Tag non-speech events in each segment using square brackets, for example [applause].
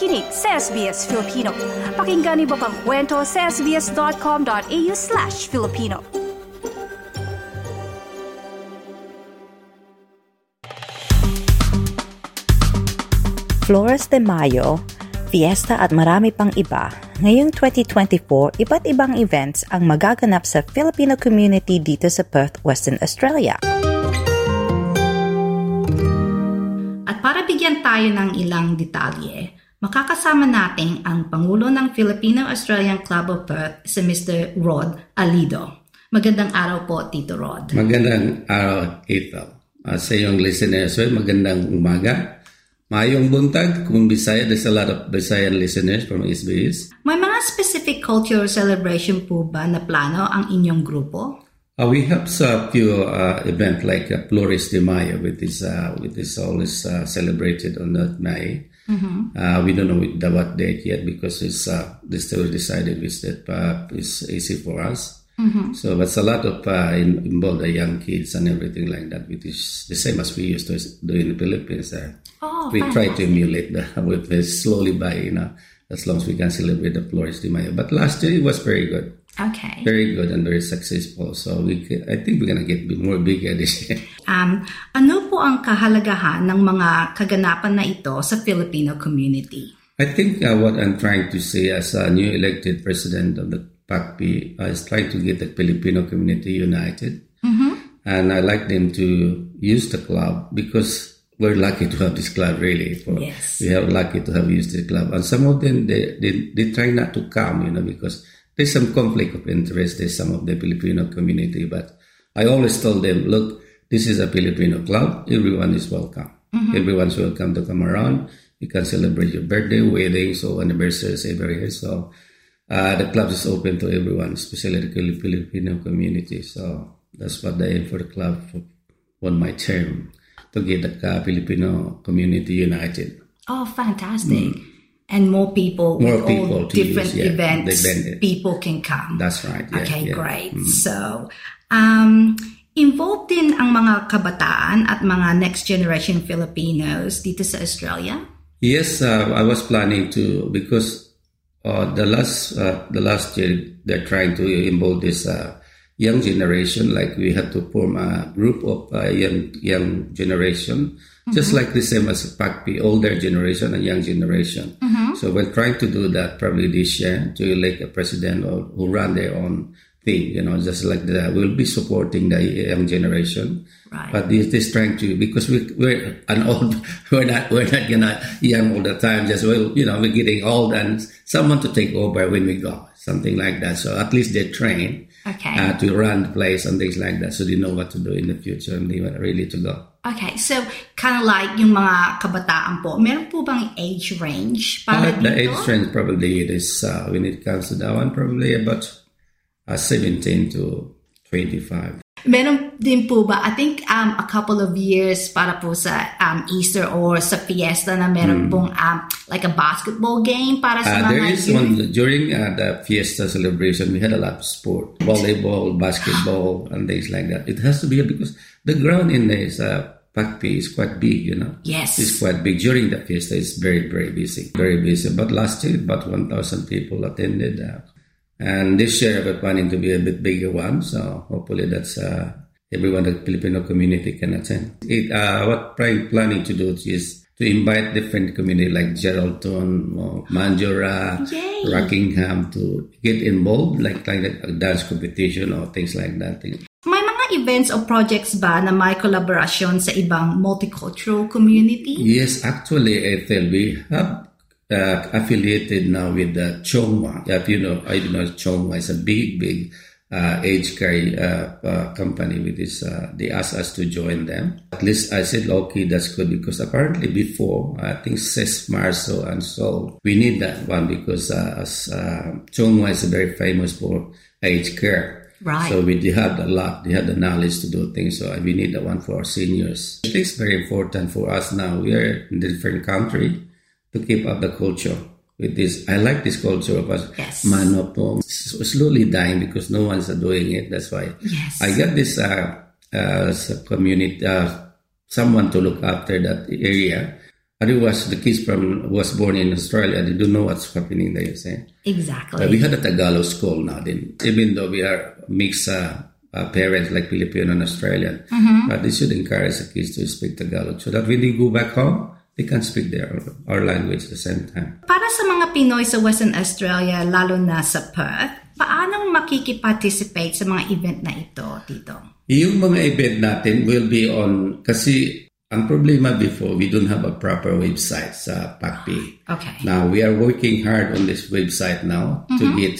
nakikinig sa SBS Filipino. Pakinggan niyo pang kwento sa sbs.com.au slash Filipino. Flores de Mayo, Fiesta at marami pang iba. Ngayong 2024, iba't ibang events ang magaganap sa Filipino community dito sa Perth, Western Australia. At para bigyan tayo ng ilang detalye, makakasama natin ang Pangulo ng Filipino-Australian Club of Perth, si Mr. Rod Alido. Magandang araw po, Tito Rod. Magandang araw, Ito. Uh, sa iyong listeners, magandang umaga. Mayong buntag, kung Bisaya, there's a lot of Bisayan listeners from SBS. May mga specific cultural celebration po ba na plano ang inyong grupo? Uh, we have a few uh, event like uh, Flores de Mayo, which is uh, which is always uh, celebrated on that May. Mm-hmm. Uh, we don't know the, what date yet because it's uh, this still decided which that uh, is easy for us. Mm-hmm. So that's a lot of uh, in, involved the young kids and everything like that, which is the same as we used to do in the Philippines. Uh, oh, we fantastic. try to emulate the, [laughs] with this slowly by, you know, as long as we can celebrate the Flores de Mayo. But last year it was very good. Okay. Very good and very successful. So we, I think we're gonna get more bigger this year. [laughs] Um, ano po ang kahalagahan ng mga kaganapan na ito sa Filipino community? I think uh, what I'm trying to say as a new elected president of the PACP uh, is trying to get the Filipino community united. Mm-hmm. And I like them to use the club because we're lucky to have this club really. For, Yes. We are lucky to have used the club. And some of them, they, they, they try not to come, you know, because there's some conflict of interest. There's some of the Filipino community. But I always told them, look, this is a Filipino club. Everyone is welcome. Everyone's welcome to come around. You can celebrate your birthday, weddings, or anniversaries every year. So uh, the club is open to everyone, especially the Filipino community. So that's what I aim for the club for, on my term to get the uh, Filipino community united. Oh, fantastic. And more people. More with people all to different use, yeah, events, event. people can come. That's right. Yeah, okay, yeah. great. Mm. So, um, involved din ang mga kabataan at mga next generation Filipinos dito sa Australia? Yes, uh, I was planning to because uh, the last uh, the last year they're trying to involve this uh, young generation. Like we had to form a group of uh, young young generation, just like the same as PACP, older generation and young generation. So we're trying to do that probably this year to elect a president or who run their own thing. You know, just like that, we'll be supporting the young generation. Right. But this, this trying to because we we're an old [laughs] we're not we're not gonna young all the time. Just well, you know, we're getting old and someone to take over when we go, something like that. So at least they train Okay. uh, to run the place and things like that, so they know what to do in the future and they ready to go. Okay, so kind of like yung mga kabataan po, meron po bang age range para Uh, the age range probably it is uh, when it comes to that one probably about uh, 17 to 25. Meron din po ba, I think um, a couple of years para po sa um, Easter or sa fiesta na meron pong um, like a basketball game para sa Hmm. Uh, mga there is youth? one during uh, the fiesta celebration. We had a lot of sport, volleyball, basketball, and things like that. It has to be because the ground in there is uh, Pakpi is quite big, you know. Yes. It's quite big. During the fiesta, it's very, very busy. Very busy. But last year, about 1,000 people attended. Uh, and this year, we're planning to be a bit bigger one. So hopefully that's uh, everyone the Filipino community can attend. It, uh, what I'm planning to do is to invite different community like Geraldton, or Mandurah, Yay. Rockingham to get involved, like, like a dance competition or things like that. May mga events or projects ba na may collaboration sa ibang multicultural community? Yes, actually, Ethel, we have uh, affiliated now with the Chung Wah. If you know, I don't know, Chung Wah is a big, big uh, age care uh, uh, company with this. Uh, they asked us to join them. At least I said, okay, that's good because apparently before, I think Ses Marso and so we need that one because uh, as, uh, Chung Wah is very famous for age care. Right. So we had a lot, they had the knowledge to do things. So we need that one for our seniors. It's very important for us now. We are in a different country to keep up the culture with this. I like this culture of us. Yes. Manopo. Slowly dying because no one's doing it. That's why Yes. I got this uh, uh, community, uh, someone to look after that area. Otherwise, the kids from was born in Australia, they don't know what's happening there. You say Exactly. Uh, we had a Tagalog school now. Then, even though we are mixed uh, uh, parents like Filipino and Australian, but they should encourage the kids to speak Tagalog so that when they go back home, they can speak their our language at the same time. Para sa mga Pinoy sa Western Australia, lalo na sa Perth, paanong makikiparticipate sa mga event na ito, Tito? Yung mga event natin will be on, kasi ang problema before, we don't have a proper website sa PACP. Okay. Now, we are working hard on this website now to get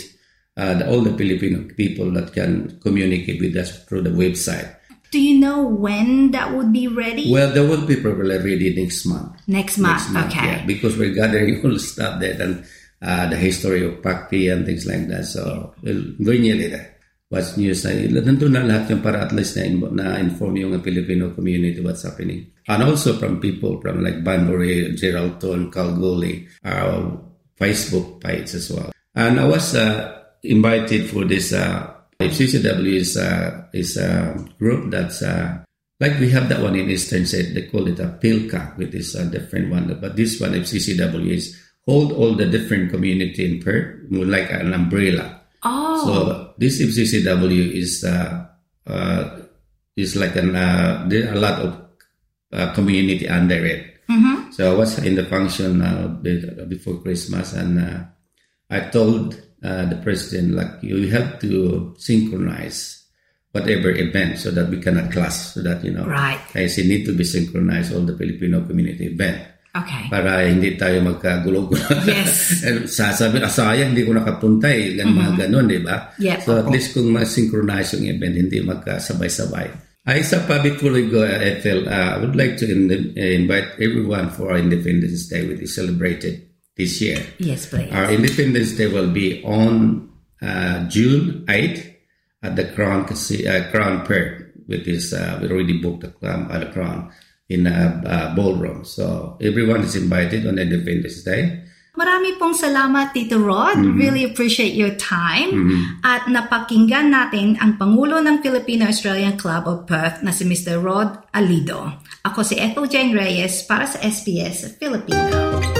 uh, the, all the Filipino people that can communicate with us through the website. Do you know when that would be ready? Well, there will be probably ready next month. Next month, Next month, okay. yeah, because we're gathering all the stuff there and uh, the history of PACP and things like that. So, well, nearly there. What's news na, nandun na lahat yung para at least na, na inform yung Filipino community what's happening. And also from people from like Bunbury, Geraldton, Kalgoorlie, our Facebook page as well. And I was uh, invited for this uh, FCCW is uh, is a group that's uh, like we have that one in Eastern State. They call it a PILCA, which is a different one. But this one, FCCW, is hold all the different community in Perth, like an umbrella. Oh, So this FCCW is uh, uh, is like an uh, there are a lot of uh, community under it. Mm-hmm. So I was in the function uh, before Christmas, and uh, I told uh, the president like you have to synchronize whatever event so that we cannot clash, so that you know, Right. I say need to be synchronized all the Filipino community event okay. para hindi tayo magkagulo-gulo. Yes. [laughs] And sasabi, ah, sayang, hindi ko nakapunta eh. Gan, Mga ganun, di ba? Yeah, so at least kung ma-synchronize yung event, hindi magkasabay-sabay. Ay, sa public before we go, Ethel, uh, I would like to in- invite everyone for our Independence Day, which is celebrated this year. Yes, please. Our Independence Day will be on uh, June 8th at the Crown uh, Crown Perth, which is uh, we already booked the Crown, uh, the Crown in a ballroom. So everyone is invited on Independence Day. Marami pong salamat, Tito Rod. Mm-hmm. Really appreciate your time. At napakinggan natin ang Pangulo ng Filipino-Australian Club of Perth na si Mr. Rod Alido. Ako si Ethel Jane Reyes para sa SBS Filipino.